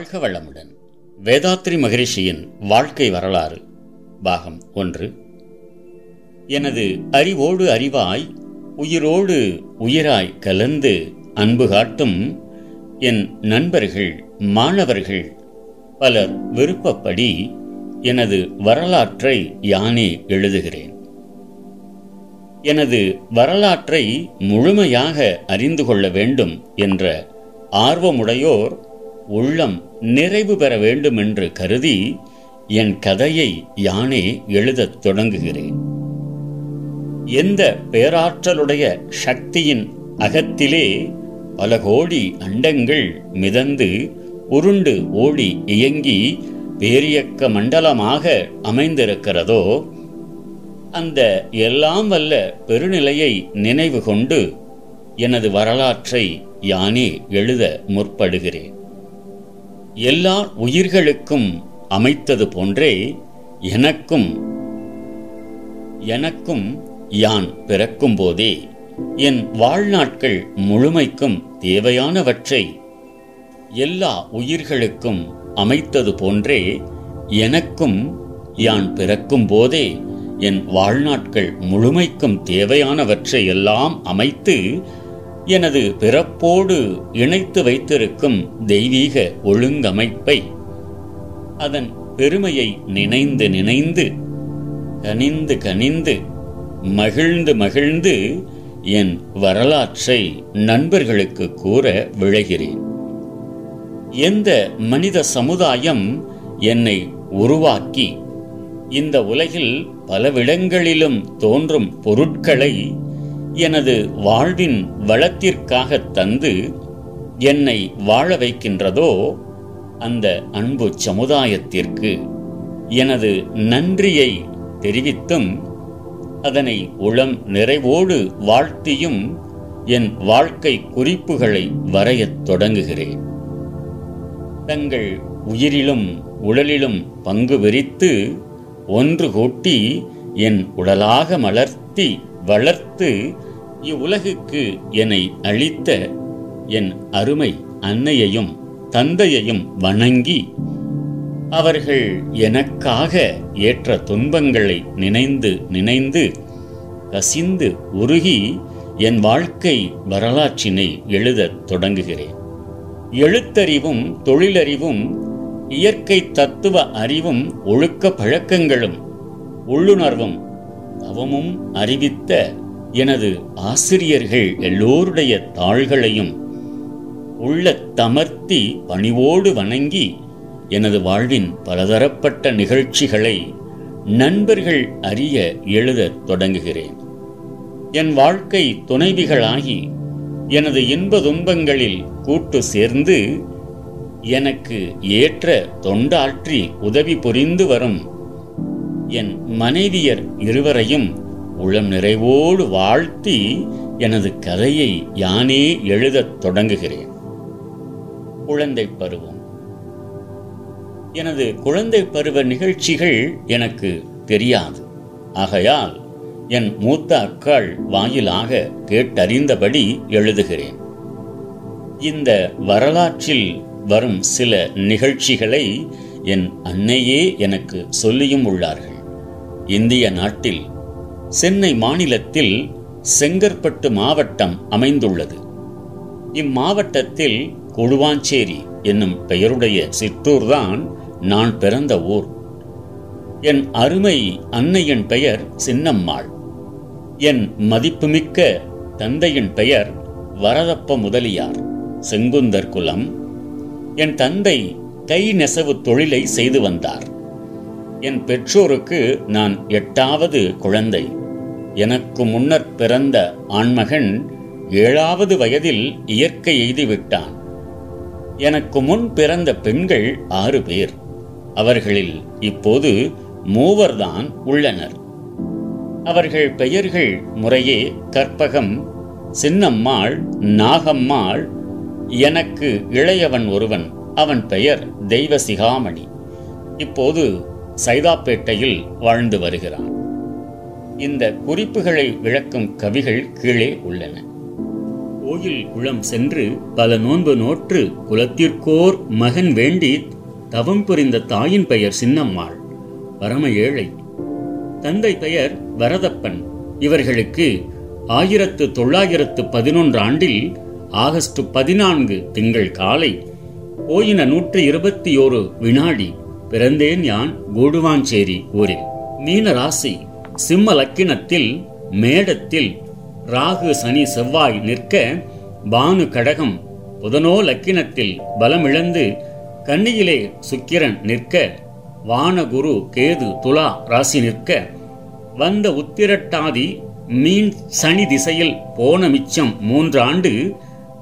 வாழ்க வளமுடன். வேதாத்ரி மகரிஷியின் வாழ்க்கை வரலாறு பாகம் ஒன்று. எனது அறிவோடு அறிவாய் உயிரோடு உயிராய் கலந்து அன்பு காட்டும் என் நண்பர்கள் மாணவர்கள் பலர் விருப்பப்படி எனது வரலாற்றை யானே எழுதுகிறேன். எனது வரலாற்றை முழுமையாக அறிந்து கொள்ள வேண்டும் என்ற ஆர்வமுடையோர் உள்ளம் நிறைவு பெற வேண்டும் என்று கருதி என் கதையை யானே எழுதத் தொடங்குகிறேன். எந்த பேராற்றலுடைய சக்தியின் அகத்திலே பல கோடி அண்டங்கள் மிதந்து உருண்டு ஓடி இயங்கி பேரியக்க மண்டலமாக அமைந்திருக்கிறதோ அந்த எல்லாம் வல்ல பெருநிலையை நினைவு கொண்டு எனது வரலாற்றை யானே எழுத முற்படுகிறேன். எல்லா உயிர்களுக்கும் அமைத்தது போன்றே எனக்கும் எனக்கும் யான் பிறக்கும் போதே என் வாழ்நாட்கள் முழுமைக்கும் தேவையானவற்றை எல்லா உயிர்களுக்கும் அமைத்தது போன்றே எனக்கும் யான் பிறக்கும் போதே என் வாழ்நாட்கள் முழுமைக்கும் தேவையானவற்றை எல்லாம் அமைத்து எனது பிறப்போடு இணைத்து வைத்திருக்கும் தெய்வீக ஒழுங்கமைப்பை அதன் பெருமையை நினைந்து நினைந்து கனிந்து கனிந்து மகிழ்ந்து மகிழ்ந்து என் வரலாற்றை நண்பர்களுக்கு கூற விழைகிறேன். எந்த மனித சமுதாயம் என்னை உருவாக்கி இந்த உலகில் பலவிடங்களிலும் தோன்றும் பொருட்களை எனது வாழ்வின் வளத்திற்காக தந்து என்னை வாழ வைக்கின்றதோ அந்த அன்பு சமுதாயத்திற்கு எனது நன்றியை தெரிவித்தும் அதனை உளம் நிறைவோடு வாழ்த்தியும் என் வாழ்க்கை குறிப்புகளை வரையத் தொடங்குகிறேன். தங்கள் உயிரிலும் உடலிலும் பங்கு விரித்து ஒன்று கூட்டி என் உடலாக மலர்த்தி வள பார்த்து இவ்வுலகுக்கு என்னை அளித்த என் அருமை அன்னையையும் தந்தையையும் வணங்கி அவர்கள் எனக்காக ஏற்ற துன்பங்களை நினைந்து நினைந்து கசிந்து உருகி என் வாழ்க்கை வரலாற்றினை எழுதத் தொடங்குகிறேன். எழுத்தறிவும் தொழிலறிவும் இயற்கை தத்துவ அறிவும் ஒழுக்க பழக்கங்களும் உள்ளுணர்வும் தவமும் அறிவித்த எனது ஆசிரியர்கள் எல்லோருடைய தாள்களையும் உள்ள தமர்த்தி பணிவோடு வணங்கி எனது வாழ்வின் பலதரப்பட்ட நிகழ்ச்சிகளை நண்பர்கள் அறிய எழுதத் தொடங்குகிறேன். என் வாழ்க்கை துணைவிகளாகி எனது இன்ப துன்பங்களில் கூட்டு சேர்ந்து எனக்கு ஏற்ற தொண்டாற்றி உதவி புரிந்து வரும் என் மனைவியர் இருவரையும் உளம் நிறைவோடு வாழ்த்தி எனது கதையை யானே எழுதத் தொடங்குகிறேன். குழந்தை பருவம். எனது குழந்தை பருவ நிகழ்ச்சிகள் எனக்கு தெரியாது. ஆகையால் என் மூத்த அக்காள் வாயிலாக கேட்டறிந்தபடி எழுதுகிறேன். இந்த வரலாற்றில் வரும் சில நிகழ்ச்சிகளை என் அன்னையே எனக்கு சொல்லியும் உள்ளார்கள். இந்திய நாட்டில் சென்னை மாநிலத்தில் செங்கற்பட்டு மாவட்டம் அமைந்துள்ளது. இம்மாவட்டத்தில் கொழுவாஞ்சேரி என்னும் பெயருடைய சிற்றூர்தான் நான் பிறந்த ஊர். என் அருமை அன்னையின் பெயர் சின்னம்மாள். என் மதிப்புமிக்க தந்தையின் பெயர் வரதப்ப முதலியார் செங்குந்தர் குலம். என் தந்தை கை நெசவு தொழிலை செய்து வந்தார். என் பெற்றோருக்கு நான் எட்டாவது குழந்தை. எனக்கு முன்னர் பிறந்த ஆண்மகன் ஏழாவது வயதில் இயற்கை எய்துவிட்டான் எனக்கு முன் பிறந்த பெண்கள் ஆறு பேர். அவர்களில் இப்போது மூவர்தான் உள்ளனர். அவர்கள் பெயர்கள் முறையே கற்பகம் சின்னம்மாள் நாகம்மாள் எனக்கு இளையவன் ஒருவன் அவன் பெயர் தெய்வ சிகாமணி இப்போது சைதாப்பேட்டையில் வாழ்ந்து வருகிறான். இந்த குறிப்புகளை விளக்கும் கவிகள் கீழே உள்ளன. கோயில் குளம் சென்று பல நோன்பு நோற்று குலத்திற்கோர் மகன் வேண்டி தவம் புரிந்த தாயின் பெயர் சின்னம்மாள் பரம ஏழை. தந்தை பெயர் வரதப்பன். இவர்களுக்கு ஆயிரத்து தொள்ளாயிரத்து பதினொன்று ஆண்டில் ஆகஸ்ட் பதினான்கு திங்கள் காலை போயின நூற்று இருபத்தி ஓரு வினாடி பிறந்தேன் யான் கூடுவாஞ்சேரி ஊரில். மீன ராசி சிம்ம லக்கினத்தில் மேடத்தில் ராகு சனி செவ்வாய் நிற்க பானு கடகம் புதனோ லக்கினத்தில் பலமிழந்து கன்னியிலே சுக்கிரன் நிற்க வானகுரு கேது துலா ராசி நிற்க வந்த உத்திரட்டாதி மீன் சனி திசையில் போன மிச்சம் மூன்று ஆண்டு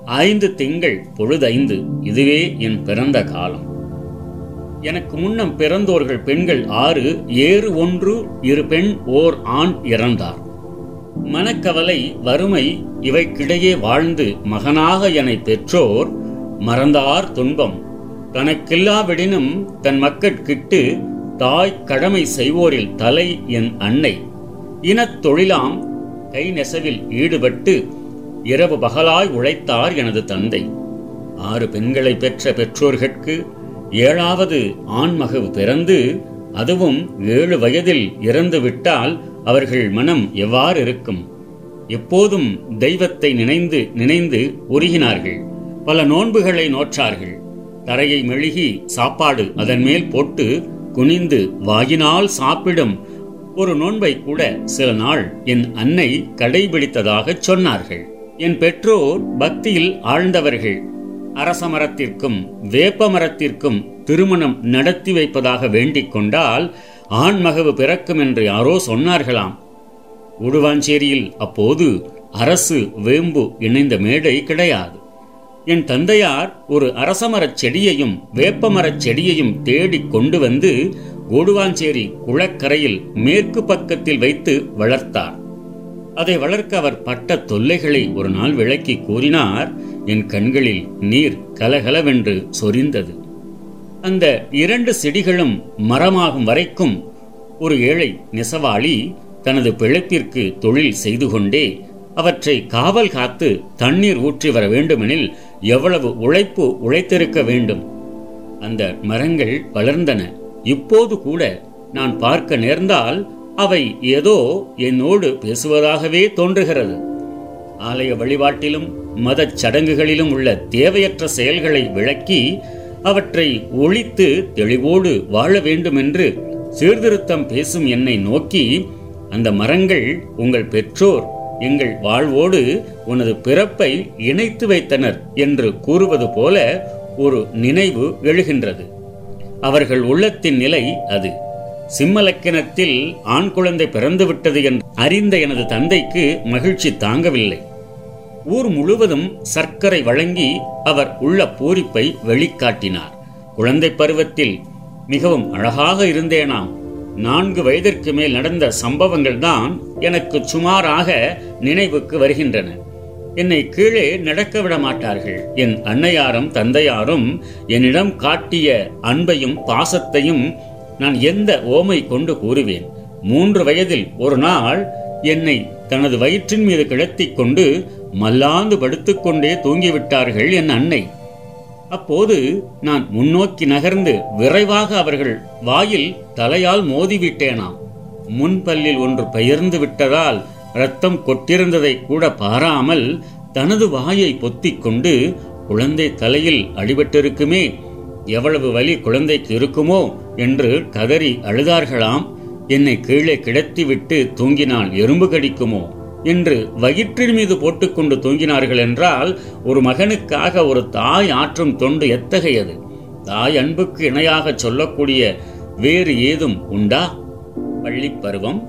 ஐந்து திங்கள் பொழுதைந்து. இதுவே என் பிறந்த காலம். எனக்கு முன்னம் பிறந்தோர்கள் பெண்கள் ஆறு ஏறு ஒன்று இரு பெண் ஓர் ஆண் இறந்தார். மனக்கவலை வறுமை இவைக்கிடையே வாழ்ந்து மகனாக என்னை பெற்றோர் மறந்தார் துன்பம். தனக்கில்லாவிடனும் தன் மக்கட்கிட்டு தாய் கடமை செய்வோரில் தலை என் அன்னை. இனத் தொழிலாம் கை நெசவில் ஈடுபட்டு இரவு பகலாய் உழைத்தார் எனது தந்தை. ஆறு பெண்களை பெற்ற பெற்றோர்கட்கு ஏழாவது ஆண்மகவு பிறந்து அதுவும் ஏழு வயதில் இறந்து விட்டால் அவர்கள் மனம் எவ்வாறு இருக்கும் எப்போதும் தெய்வத்தை நினைந்து நினைந்து உருகினார்கள். பல நோன்புகளை நோற்றார்கள். தரையை மெழுகி சாப்பாடு அதன் மேல் போட்டு குனிந்து வாயினால் சாப்பிடும் ஒரு நோன்பை கூட சில நாள் என் அன்னை கடைபிடித்ததாகச் சொன்னார்கள். என் பெற்றோர் பக்தியில் ஆழ்ந்தவர்கள். அரச மரத்திற்கும் வேப்ப மரத்திற்கும் திருமணம் நடத்தி வைப்பதாக வேண்டிக் கொண்டால் ஆண்மகவு பிறக்கும் என்று யாரோ சொன்னார்களாம். உடுவாஞ்சேரியில் அப்போது அரசு வேம்பு இணைந்த மேடை கிடையாது. என் தந்தையார் ஒரு அரசமரச் செடியையும் வேப்பமரச் செடியையும் தேடிக் கொண்டு வந்து ஓடுவாஞ்சேரி குளக்கரையில் மேற்கு பக்கத்தில் வைத்து வளர்த்தார். அதை வளர்க்க அவர் பட்ட தொல்லைகளை ஒரு நாள் விளக்கி கூறினார் என் கண்களில் நீர் கலகலவென்று சொரிந்தது. அந்த இரண்டு செடிகளும் மரமாகும் வரைக்கும் ஒரு ஏழை நெசவாளி தனது பிழைப்பிற்கு தொழில் செய்து கொண்டே அவற்றை காவல் காத்து தண்ணீர் ஊற்றி வர வேண்டுமெனில் எவ்வளவு உழைப்பு உழைத்திருக்க வேண்டும்? அந்த மரங்கள் வளர்ந்தன. இப்போது கூட நான் பார்க்க நேர்ந்தால் அவை ஏதோ என்னோடு பேசுவதாகவே தோன்றுகிறது. ஆலய வழிபாட்டிலும் மதச் சடங்குகளிலும் உள்ள தேவையற்ற செயல்களை விளக்கி அவற்றை ஒழித்து தெளிவோடு வாழ வேண்டுமென்று சீர்திருத்தம் பேசும் என்னை நோக்கி அந்த மரங்கள் உங்கள் பெற்றோர் எங்கள் வாழ்வோடு உனது பிறப்பை இணைத்து வைத்தனர் என்று கூறுவது போல ஒரு நினைவு எழுகின்றது. அவர்கள் உள்ளத்தின் நிலை அது. சிம்மலக்கினத்தில் ஆண் குழந்தை பிறந்துவிட்டது என்று அறிந்த எனது தந்தைக்கு மகிழ்ச்சி தாங்கவில்லை. ஊர் முழுவதும் சர்க்கரை வழங்கி அவர் உள்ள பூரிப்பை வெளிக்காட்டினார். குழந்தை பருவத்தில் மிகவும் அழகாக இருந்தேனாம். நான்கு வயதிற்கு மேல் நடந்த சம்பவங்கள் தான் எனக்கு சுமாராக நினைவுக்கு வருகின்றன. என்னை கீழே நடக்க விட மாட்டார்கள். என் அன்னையாரும் தந்தையாரும் என்னிடம் காட்டிய அன்பையும் பாசத்தையும் நான் எந்த ஓமை கொண்டு கூறுவேன்? மூன்று வயதில் ஒரு நாள் என்னை தனது வயிற்றின் மீது கிடத்திக் கொண்டு மல்லாந்து படுத்துக்கொண்டே தூங்கிவிட்டார்கள் என் அன்னை. அப்போது நான் முன்னோக்கி நகர்ந்து விரைவாக அவர்கள் வாயில் தலையால் மோதிவிட்டேனாம். முன்பல்லில் ஒன்று பெயர்ந்து விட்டதால் ரத்தம் கொட்டிருந்ததை கூட பாராமல் தனது வாயை பொத்திக் கொண்டு குழந்தை தலையில் அடிபட்டிருக்குமே எவ்வளவு வலி குழந்தைக்கு இருக்குமோ என்று கதறி அழுதார்களாம். என்னை கீழே கிடத்திவிட்டு தூங்கினால் எறும்பு கடிக்குமோ என்று வயிற்றின் மீது போட்டுக்கொண்டு தூங்கினார்கள் என்றால் ஒரு மகனுக்காக ஒரு தாய் ஆற்றும் தொண்டு எத்தகையது? தாய் அன்புக்கு இணையாக சொல்லக்கூடிய வேறு ஏதும் உண்டா? பள்ளி பருவம்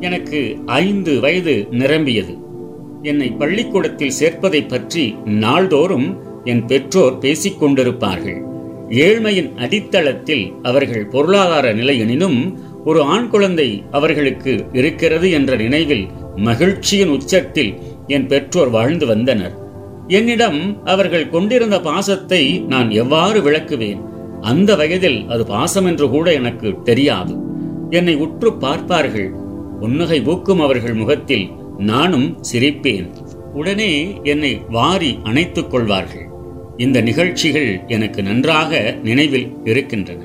எனக்கு ஐந்து வயது நிரம்பியது. என்னை பள்ளிக்கூடத்தில் சேர்ப்பதை பற்றி நாள்தோறும் என் பெற்றோர் பேசிக் கொண்டிருப்பார்கள் ஏழ்மையின் அடித்தளத்தில் அவர்கள் பொருளாதார நிலையெனினும் ஒரு ஆண் குழந்தை அவர்களுக்கு இருக்கிறது என்ற நினைவில் மகிழ்ச்சியின் உச்சத்தில் என் பெற்றோர் வாழ்ந்து வந்தனர். என்னிடம் அவர்கள் கொண்டிருந்த பாசத்தை நான் எவ்வாறு விளக்குவேன்? அந்த வயதில் அது பாசம் என்று கூட எனக்கு தெரியாது. என்னை உற்று பார்ப்பார்கள். புன்னகை பூக்கும் அவர்கள் முகத்தில் நானும் சிரிப்பேன். உடனே என்னை வாரி அணைத்துக் கொள்வார்கள். இந்த நிகழ்ச்சிகள் எனக்கு நன்றாக நினைவில் இருக்கின்றன.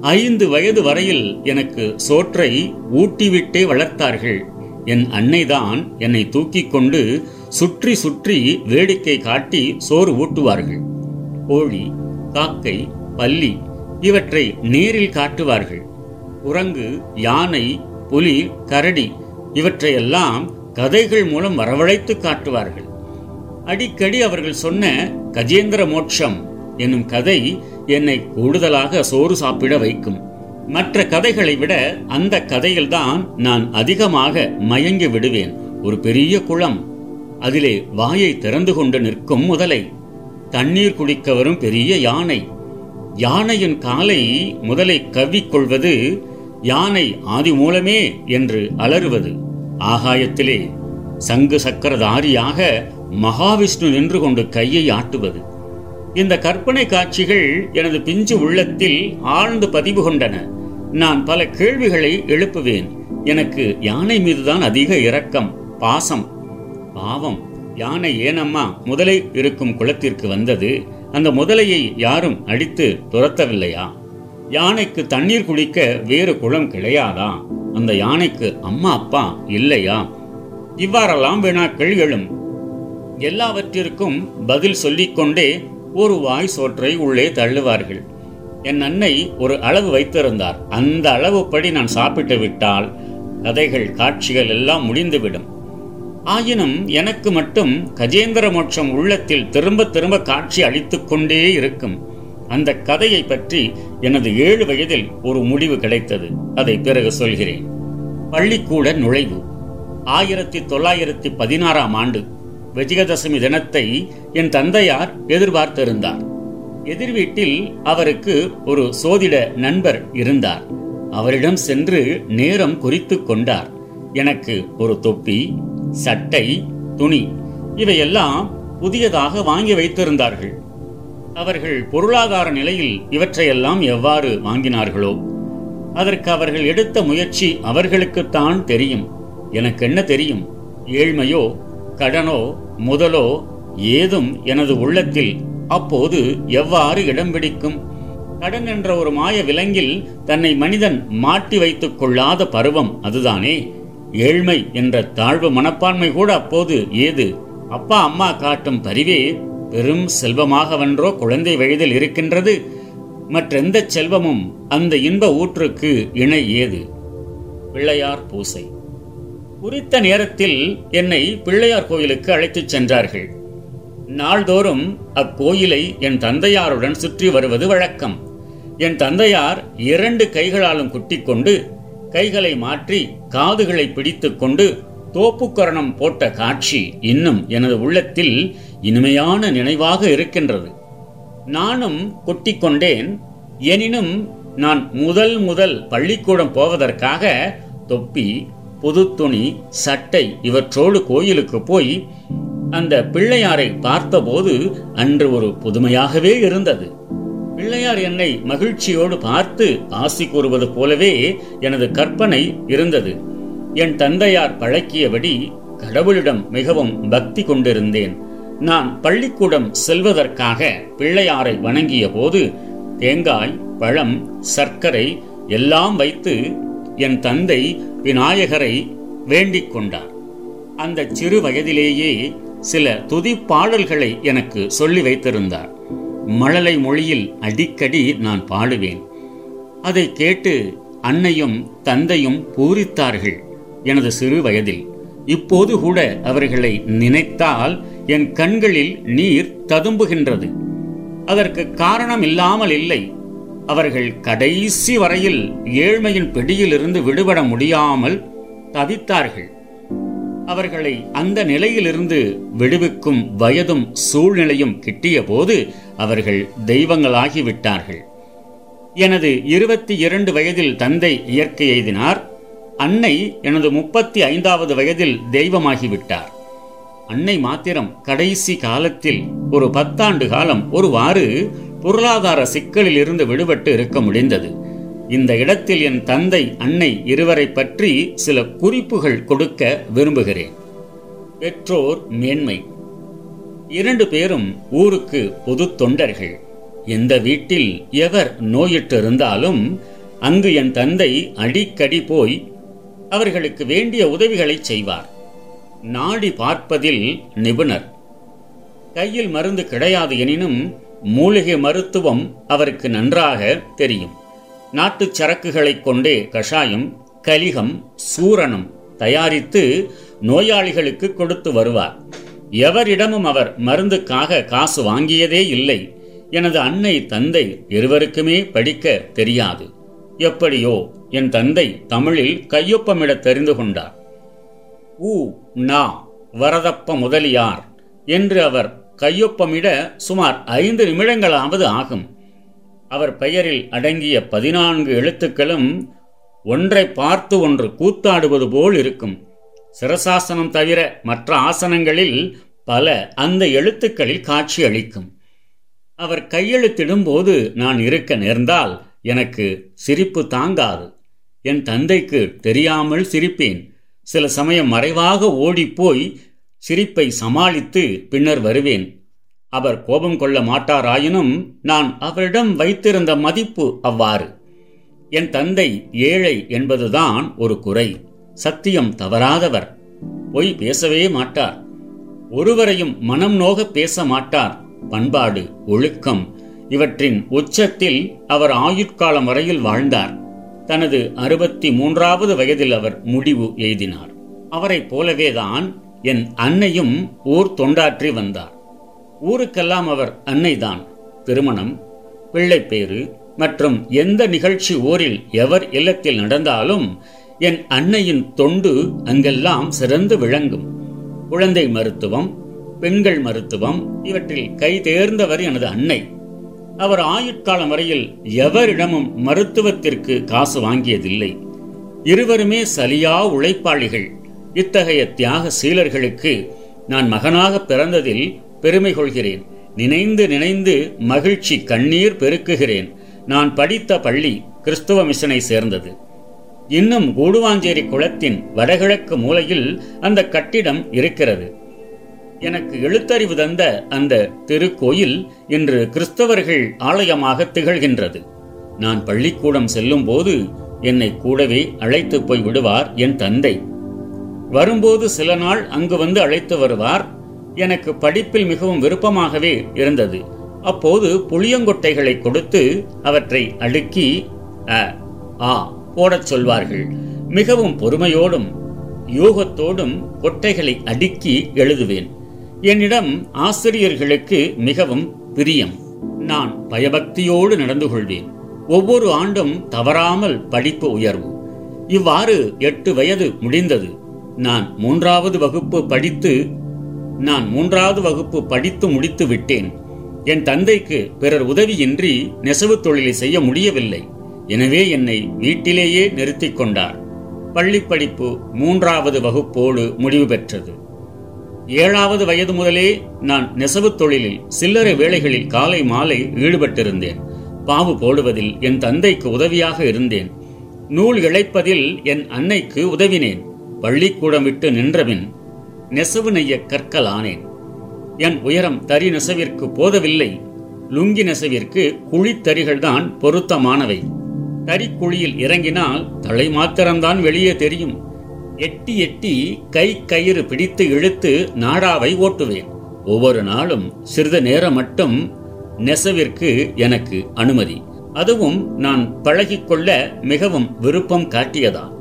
ஐந்து வயது வரையில் எனக்கு சோற்றை ஊட்டிவிட்டே வளர்த்தார்கள். என் அன்னைதான் என்னை தூக்கிக் கொண்டு சுற்றி சுற்றி வேடிக்கை காட்டி சோறு ஊட்டுவார்கள். கோழி காக்கை பல்லி இவற்றை நேரில் காட்டுவார்கள். குரங்கு யானை புலி கரடி இவற்றையெல்லாம் கதைகள் மூலம் வரவழைத்து காட்டுவார்கள். அடிக்கடி அவர்கள் சொன்ன கஜேந்திர மோட்சம் என்னும் கதை என்னை கூடுதலாக சோறு சாப்பிட வைக்கும். மற்ற கதைகளை விட அந்த கதையில்தான் நான் அதிகமாக மயங்கி விடுவேன். ஒரு பெரிய குளம். அதிலே வாயை திறந்து கொண்டு நிற்கும் முதலை. தண்ணீர் குடிக்க வரும் பெரிய யானை. யானையின் காலை முதலை கவ்விக்கொள்வது யானை ஆதி மூலமே என்று அலறுவது. ஆகாயத்திலே சங்கு சக்கரதாரியாக மகாவிஷ்ணு நின்று கொண்டு கையை ஆட்டுவது. இந்த கற்பனை காட்சிகள் எனது பிஞ்சு உள்ளத்தில் ஆழ்ந்து பதிவு கொண்டன. நான் பல கேள்விகளை எழுப்புவேன். எனக்கு யானை மீதுதான் அதிக இரக்கம் பாசம். பாவம் யானை ஏனம்மா முதலை இருக்கும் குளத்திற்கு வந்தது. அந்த முதலையை யாரும் அடித்து துரத்தவில்லையா? யானைக்கு தண்ணீர் குடிக்க வேறு குளம் கிடையாதா? அந்த யானைக்கு அம்மா அப்பா இல்லையா? இவ்வாறெல்லாம் வினாக்கள் எழும். எல்லாவற்றிற்கும் பதில் சொல்லிக்கொண்டே ஒரு வாய் சோற்றை உள்ளே தள்ளுவார்கள். என் அன்னை ஒரு அளவு வைத்திருந்தார். அந்த அளவுப்படி நான் சாப்பிட்டு விட்டால் கதைகள் காட்சிகள் எல்லாம் முடிந்துவிடும். ஆயினும் எனக்கு மட்டும் கஜேந்திர மோட்சம் உள்ளத்தில் திரும்ப திரும்ப காட்சி அளித்துக் கொண்டே இருக்கும். அந்த கதையை பற்றி எனது ஏழு வயதில் ஒரு முடிவு கிடைத்தது. அதை பிறகு சொல்கிறேன். பள்ளிக்கூட நுழைவு. ஆயிரத்தி தொள்ளாயிரத்தி பதினாறாம் ஆண்டு விஜயதசமி தினத்தை என் தந்தையார் எதிர்பார்த்திருந்தார். எதிர் வீட்டில் அவருக்கு ஒரு சோதிட நண்பர் இருந்தார். அவரிடம் சென்று நேரம் குறித்து கொண்டார். எனக்கு ஒரு தொப்பி சட்டை துணி இவையெல்லாம் புதியதாக வாங்கி வைத்திருந்தார்கள். அவர்கள் பொருளாதார நிலையில் இவற்றையெல்லாம் எவ்வாறு வாங்கினார்களோ அதற்கு அவர்கள் எடுத்த முயற்சி அவர்களுக்குத்தான் தெரியும். எனக்கு என்ன தெரியும்? ஏழ்மையோ கடனோ முதலோ ஏதும் எனது உள்ளத்தில் அப்போது எவ்வாறு இடம் பிடிக்கும்? கடன் என்ற ஒரு மாய விலங்கில் தன்னை மனிதன் மாட்டி வைத்துக் கொள்ளாத பருவம் அதுதானே? ஏழ்மை என்ற தாழ்வு மனப்பான்மை கூட அப்போது ஏது? அப்பா அம்மா காட்டும் பரிவே பெரும் செல்வமாகவென்றோ குழந்தை வயதில் இருக்கின்றது. மற்றெந்த செல்வமும் அந்த இன்ப ஊற்றுக்கு இணை ஏது? பிள்ளையார் பூசை. குறித்த நேரத்தில் என்னை பிள்ளையார் கோயிலுக்கு அழைத்துச் சென்றார்கள். நாள்தோறும் அக்கோயிலை என் தந்தையாருடன் சுற்றி வருவது வழக்கம். என் தந்தையார் இரண்டு கைகளாலும் குட்டிக்கொண்டு கைகளை மாற்றி காதுகளை பிடித்துக்கொண்டு தோப்புக்கரணம் போட்ட காட்சி இன்னும் எனது உள்ளத்தில் இனிமையான நினைவாக இருக்கின்றது. நானும் கொட்டிக்கொண்டேன். எனினும் நான் முதல் முதல் பள்ளிக்கூடம் போவதற்காக தொப்பி புது துணி சட்டை இவற்றோடு கோயிலுக்கு போய் அந்த பிள்ளையாரை பார்த்தபோது அன்று ஒரு புதுமையாகவே இருந்தது. பிள்ளையார் என்னை மகிழ்ச்சியோடு பார்த்து ஆசி கூறுவது போலவே எனது கற்பனை இருந்தது. என் தந்தையார் பழக்கியபடி கடவுளிடம் மிகவும் பக்தி கொண்டிருந்தேன். நான் பள்ளிக்கூடம் செல்வதற்காக பிள்ளையாரை வணங்கிய போது தேங்காய் பழம் சர்க்கரை எல்லாம் வைத்து என் தந்தை விநாயகரை வேண்டிக் கொண்டார். அந்த சிறு வயதிலேயே சில துதிப்பாடல்களை எனக்கு சொல்லி வைத்திருந்தார். மழலை மொழியில் அடிக்கடி நான் பாடுவேன். அதை கேட்டு அன்னையும் தந்தையும் பூரித்தார்கள் எனது சிறு வயதில். இப்போது கூட அவர்களை நினைத்தால் என் கண்களில் நீர் ததும்புகின்றது. அதற்கு காரணம் இல்லாமல் இல்லை. அவர்கள் கடைசி வரையில் ஏழ்மையின் பிடியிலிருந்து விடுபட முடியாமல் தவித்தார்கள். அவர்களை அந்த நிலையிலிருந்து விடுவிக்கும் வயதும் சூழ்நிலையும் கிட்டிய போது அவர்கள் தெய்வங்களாகிவிட்டார்கள். எனது இருபத்தி இரண்டு வயதில் தந்தை இயற்கை எய்தினார். அன்னை எனது முப்பத்தி ஐந்தாவது வயதில் தெய்வமாகிவிட்டார். அன்னை மாத்திரம் கடைசி காலத்தில் ஒரு பத்தாண்டு காலம் ஒருவாறு பொருளாதார சிக்கலில் இருந்து விடுபட்டு இருக்க முடிந்தது. இந்த இடத்தில் என் தந்தை அன்னை இருவரை பற்றி சில குறிப்புகள் கொடுக்க விரும்புகிறேன். பெற்றோர் மேன்மை. இரண்டு பேரும் ஊருக்கு பொது தொண்டர்கள். எந்த வீட்டில் எவர் நோயிட்டிருந்தாலும் அங்கு என் தந்தை அடிக்கடி போய் அவர்களுக்கு வேண்டிய உதவிகளை செய்வார். நாடி பார்ப்பதில் நிபுணர். கையில் மருந்து கிடையாது எனினும் மூலிகை மருத்துவம் அவருக்கு நன்றாக தெரியும். நாட்டு சரக்குகளைக் கொண்டே கஷாயம் கலிகம் சூரணம் தயாரித்து நோயாளிகளுக்கு கொடுத்து வருவார். எவரிடமும் அவர் மருந்துக்காக காசு வாங்கியதே இல்லை. எனது அன்னை தந்தை இருவருக்குமே படிக்க தெரியாது. எப்படியோ என் தந்தை தமிழில் கையொப்பமிட தெரிந்து கொண்டார். ஊ நா வரதப்ப முதலியார் என்று அவர் கையொப்பமிட சுமார் ஐந்து நிமிடங்களாவது ஆகும். அவர் பெயரில் அடங்கிய பதினான்கு எழுத்துக்களும் ஒன்றை பார்த்து ஒன்று கூத்தாடுவது போல் இருக்கும். சிரசாசனம் தவிர மற்ற ஆசனங்களில் பல அந்த எழுத்துக்களில் காட்சி அளிக்கும். அவர் கையெழுத்திடும்போது நான் இருக்க நேர்ந்தால் எனக்கு சிரிப்பு தாங்காது. என் தந்தைக்கு தெரியாமல் சிரிப்பேன். சில சமயம் மறைவாக ஓடிப்போய் சிரிப்பை சமாளித்து பின்னர் வருவேன். அவர் கோபம் கொள்ள மாட்டாராயினும் நான் அவரிடம் வைத்திருந்த மதிப்பு அவ்வாறு. என் தந்தை ஏழை என்பதுதான் ஒரு குறை. சத்தியம் தவறாதவர். பொய் பேசவே மாட்டார். ஒருவரையும் மனம் நோக பேச மாட்டார். பண்பாடு ஒழுக்கம் இவற்றின் உச்சத்தில் அவர் ஆயுட்காலம் வரையில் வாழ்ந்தார். தனது அறுபத்தி மூன்றாவது வயதில் அவர் முடிவு எய்தினார் அவரைப் போலவேதான் என் அன்னையும் ஊர் தொண்டாற்றி வந்தார். ஊருக்கெல்லாம் அவர் அன்னைதான். திருமணம் பிள்ளைப்பேறு மற்றும் எந்த நிகழ்ச்சி ஊரில் எவர் இல்லத்தில் நடந்தாலும் என் அன்னையின் தொண்டு அங்கெல்லாம் சிறந்து விளங்கும். குழந்தை மருத்துவம் பெண்கள் மருத்துவம் இவற்றில் கை தேர்ந்தவர் எனது அன்னை. அவர் ஆயுட்காலம் வரையில் எவரிடமும் மருத்துவத்திற்கு காசு வாங்கியதில்லை. இருவருமே சலியா உழைப்பாளிகள். இத்தகைய தியாக சீலர்களுக்கு நான் மகனாக பிறந்ததில் பெருமை கொள்கிறேன். நினைந்து நினைந்து மகிழ்ச்சி கண்ணீர் பெருக்குகிறேன். நான் படித்த பள்ளி கிறிஸ்துவ மிஷனை சேர்ந்தது. இன்னும் கூடுவாஞ்சேரி குளத்தின் வடகிழக்கு மூலையில் அந்த கட்டிடம் இருக்கிறது. எனக்கு எழுத்தறிவு தந்த அந்த திருக்கோயில் இன்று கிறிஸ்தவர்கள் ஆலயமாக திகழ்கின்றது. நான் பள்ளிக்கூடம் செல்லும் போது என்னை கூடவே அழைத்து போய் விடுவார் என் தந்தை. வரும்போது சில நாள் அங்கு வந்து அழைத்து வருவார். எனக்கு படிப்பில் மிகவும் விருப்பமாகவே இருந்தது. அப்போது புளியங்கொட்டைகளை கொடுத்து அவற்றை அடுக்கி அ ஆ போடச் சொல்வார்கள். மிகவும் பொறுமையோடும் யோகத்தோடும் கொட்டைகளை அடுக்கி எழுதுவேன். என்னிடம் ஆசிரியர்களுக்கு மிகவும் பிரியம். நான் பயபக்தியோடு நடந்து கொள்வேன். ஒவ்வொரு ஆண்டும் தவறாமல் படிப்பு உயர்வு. இவ்வாறு எட்டு வயது முடிந்தது. நான் மூன்றாவது வகுப்பு படித்து நான் மூன்றாவது வகுப்பு படித்து முடித்து விட்டேன். என் தந்தைக்கு பிறர் உதவியின்றி நெசவு தொழிலை செய்ய முடியவில்லை. எனவே என்னை வீட்டிலேயே நிறுத்திக் கொண்டார். பள்ளிப்படிப்பு மூன்றாவது வகுப்போடு முடிவு பெற்றது. ஏழாவது வயது முதலே நான் நெசவு தொழிலில் சில்லறை வேலைகளில் காலை மாலை ஈடுபட்டிருந்தேன். பாவு போடுவதில் என் தந்தைக்கு உதவியாக இருந்தேன். நூல் இழைப்பதில் என் அன்னைக்கு உதவினேன். பள்ளிக்கூடம் விட்டு நின்றபின் நெசவு நெய்ய கற்கலானேன். என் உயரம் தறி நெசவிற்கு போதவில்லை லுங்கி நெசவிற்கு குழித்தறிகள்தான் பொருத்தமானவை. தறிக்குழியில் இறங்கினால் தலை மாத்திரம்தான் வெளியே தெரியும். எட்டி எட்டி கை கயிறு பிடித்து இழுத்து நாடாவை ஓட்டுவேன். ஒவ்வொரு நாளும் சிறிது நேரம் மட்டும் நெசவிற்கு எனக்கு அனுமதி. அதுவும் நான் பழகிக்கொள்ள மிகவும் விருப்பம் காட்டியதா?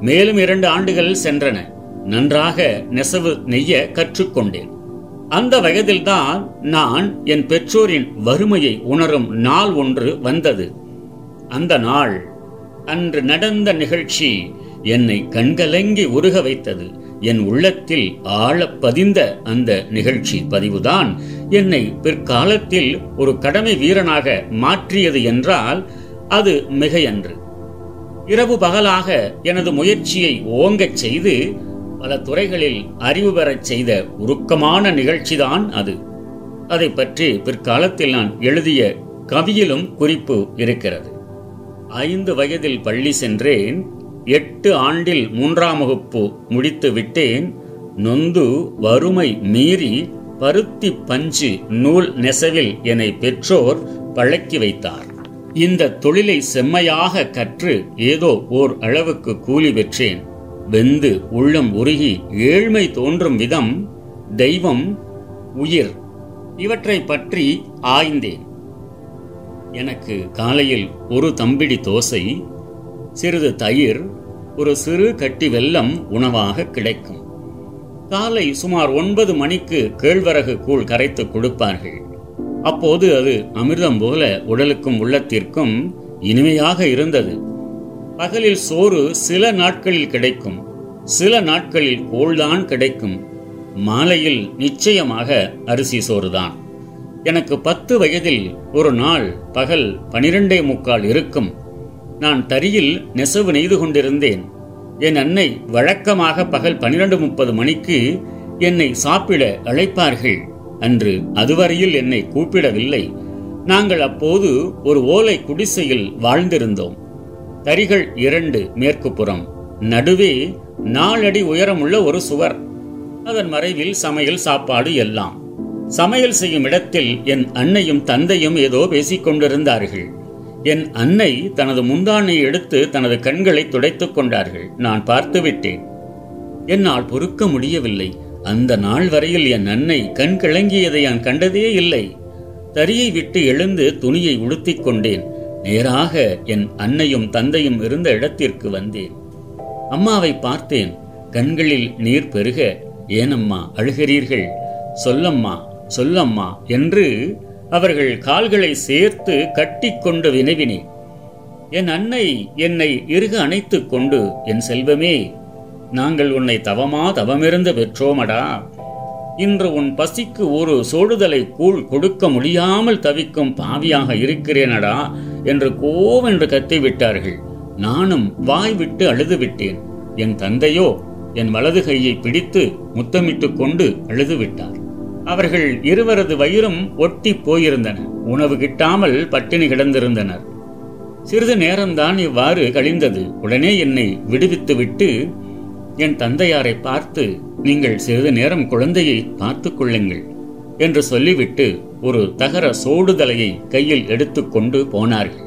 மேலும் இரண்டு ஆண்டுகள் சென்றன. நன்றாக நெசவு நெய்ய கற்றுக்கொண்டேன். அந்த வயதில்தான் நான் என் பெற்றோரின் வறுமையை உணரும் நாள் ஒன்று வந்தது. அந்த நாள் அன்று நடந்த நிகழ்ச்சி என்னை கண்கலங்கி உருக வைத்தது. என் உள்ளத்தில் ஆழ பதிந்த அந்த நிகழ்ச்சி பதிவுதான் என்னை பிற்காலத்தில் ஒரு கடமை வீரனாக மாற்றியது என்றால் அது மிகையன்று. இரவு பகலாக எனது முயற்சியை ஓங்கச் செய்து பல துறைகளில் அறிவு பெறச் செய்த உருக்கமான நிகழ்ச்சிதான் அது. அதை பற்றி பிற்காலத்தில் நான் எழுதிய கவியிலும் குறிப்பு இருக்கிறது. ஐந்து வயதில் பள்ளி சென்றேன் எட்டு ஆண்டில் மூன்றாம் வகுப்பு முடித்து விட்டேன் நொந்து வறுமை மீறி பருத்தி பஞ்சு நூல் நெசவில் என்னை பெற்றோர் பழக்கி வைத்தார். இந்த தொழிலை செம்மையாக கற்று ஏதோ ஓர் அளவுக்கு கூலி பெற்றேன். வெந்து உள்ளம் உருகி ஏழ்மை தோன்றும் விதம் தெய்வம் உயிர் இவற்றை பற்றி ஆய்ந்தேன். எனக்கு காலையில் ஒரு தம்பிடி தோசை சிறிது தயிர் ஒரு சிறு கட்டி வெல்லம் உணவாக கிடைக்கும். காலை சுமார் ஒன்பது மணிக்கு கேழ்வரகு கூழ் கரைத்து கொடுப்பார்கள். அப்போது அது அமிர்தம் போல உடலுக்கும் உள்ளத்திற்கும் இனிமையாக இருந்தது. பகலில் சோறு சில நாட்களில் கிடைக்கும் சில நாட்களில் கோள்தான் கிடைக்கும். மாலையில் நிச்சயமாக அரிசி சோறுதான். எனக்கு பத்து வயதில் ஒரு நாள் பகல் பனிரெண்டே முக்கால் இருக்கும். நான் தரியில் நெசவு நெய்து கொண்டிருந்தேன். என் அன்னை வழக்கமாக பகல் பனிரெண்டு முப்பது மணிக்கு என்னை சாப்பிட அழைப்பார்கள். அன்று அதுவரையில் என்னை கூப்பிடவில்லை. நாங்கள் அப்போது ஒரு ஓலை குடிசையில் வாழ்ந்திருந்தோம். தரிகள் இரண்டு மேற்கு புறம் நடுவே நாலடி உயரமுள்ள ஒரு சுவர். அதன் மறைவில் சமையல் சாப்பாடு எல்லாம். சமையல் செய்யும் இடத்தில் என் அன்னையும் தந்தையும் ஏதோ பேசிக் கொண்டிருந்தார்கள். என் அன்னை தனது முந்தானை எடுத்து தனது கண்களை துடைத்துக் கொண்டார்கள். நான் பார்த்துவிட்டேன். என்னால் பொறுக்க முடியவில்லை. அந்த நாள் வரையில் என் அன்னை கண் கிளங்கியதை நான் கண்டதே இல்லை. தரியை விட்டு எழுந்து துணியை உடுத்திக் கொண்டேன். நேராக என் அன்னையும் தந்தையும் இருந்த இடத்திற்கு வந்தேன். அம்மாவை பார்த்தேன். கண்களில் நீர் பெருக ஏனம்மா அழுகிறீர்கள்? சொல்லம்மா சொல்லம்மா என்று அவர்கள் கால்களை சேர்த்து கட்டிக்கொண்டு வினவினேன். என் அன்னை என்னை இறுக அணைத்துக் கொண்டு என் செல்வமே நாங்கள் உன்னை தவமா தவமிருந்து பெற்றோமடா? இன்று உன் பசிக்கு ஒரு சோடுதலை கூழ் கொடுக்க முடியாமல் தவிக்கும் பாவியாக இருக்கிறேனடா? என்று கோவென்று கத்திவிட்டார்கள். நானும் வாய் விட்டு அழுது விட்டேன் என் தந்தையோ என் வலது கையை பிடித்து முத்தமிட்டுக் கொண்டு அழுது விட்டார் அவர்கள் இருவரது வயிறும் ஒட்டி போயிருந்தன. உணவு கிட்டாமல் பட்டினி கிடந்திருந்தனர். சிறிது நேரம்தான் இவ்வாறு கழிந்தது. உடனே என்னை விடுவித்துவிட்டு என் தந்தையாரை பார்த்து நீங்கள் சிறிது நேரம் குழந்தையை பார்த்துக் கொள்ளுங்கள் என்று சொல்லிவிட்டு ஒரு தகர சோடுதலையை கையில் எடுத்துக்கொண்டு போனார்கள்.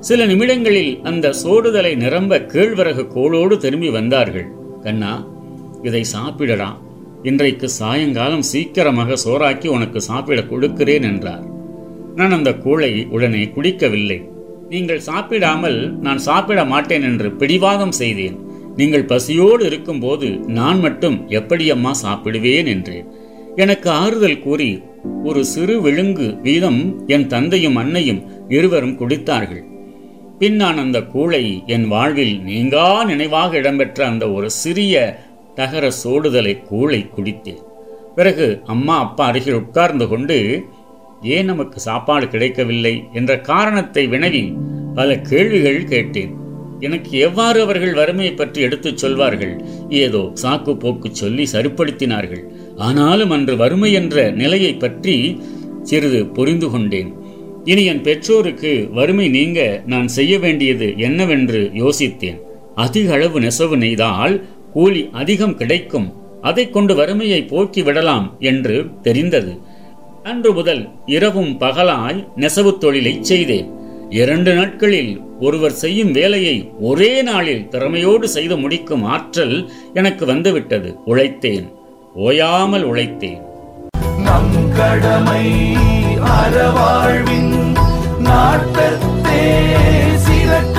சில நிமிடங்களில் அந்த சோடுதலை நிரம்ப கேழ்வரகு கோளோடு திரும்பி வந்தார்கள். கண்ணா இதை சாப்பிடடா. இன்றைக்கு சாயங்காலம் சீக்கிரமாக சோறாக்கி உனக்கு சாப்பிட கொடுக்கிறேன் என்றார். நான் அந்த கூளை உடனே குடிக்கவில்லை. நீங்கள் சாப்பிடாமல் நான் சாப்பிட மாட்டேன் என்று பிடிவாதம் செய்தேன். நீங்கள் பசியோடு இருக்கும்போது நான் மட்டும் எப்படி அம்மா சாப்பிடுவேன் என்றேன் எனக்கு ஆறுதல் கூறி ஒரு சிறு விழுங்கு வீதம் என் தந்தையும் அன்னையும் இருவரும் குடித்தார்கள். பின் நான் அந்த கூளை என் வாழ்வில் நீங்கா நினைவாக இடம்பெற்ற அந்த ஒரு சிறிய தகர சோடுதலை கூளை குடித்தேன். பிறகு அம்மா அப்பா அருகில் உட்கார்ந்து கொண்டு ஏன் நமக்கு சாப்பாடு கிடைக்கவில்லை? என்ற காரணத்தை வினவி பல கேள்விகள் கேட்டேன். எனக்கு எவ்வாறு அவர்கள் வறுமையை பற்றி எடுத்துச் சொல்வார்கள்? ஏதோ சாக்கு போக்கு சொல்லி சரிப்படுத்தினார்கள். ஆனாலும் அன்று வறுமை என்ற நிலையை பற்றி சிறிது புரிந்து கொண்டேன். இனி என் பெற்றோருக்கு வறுமை நீங்க நான் செய்ய வேண்டியது என்னவென்று யோசித்தேன். அதிக அளவு நெசவு நெய்தால் கூலி அதிகம் கிடைக்கும். அதை கொண்டு வறுமையை போக்கி விடலாம் என்று தெரிந்தது. அன்று முதல் இரவும் பகலாய் நெசவு தொழிலை செய்தேன். இரண்டு நாட்களில் ஒருவர் செய்யும் வேலையை ஒரே நாளில் திறமையோடு செய்து முடிக்கும் ஆற்றல் எனக்கு வந்துவிட்டது. உழைத்தேன். ஓயாமல் உழைத்தேன். நம் கடமை அறவாழ்வின் நாட்டத்தே சிறக்க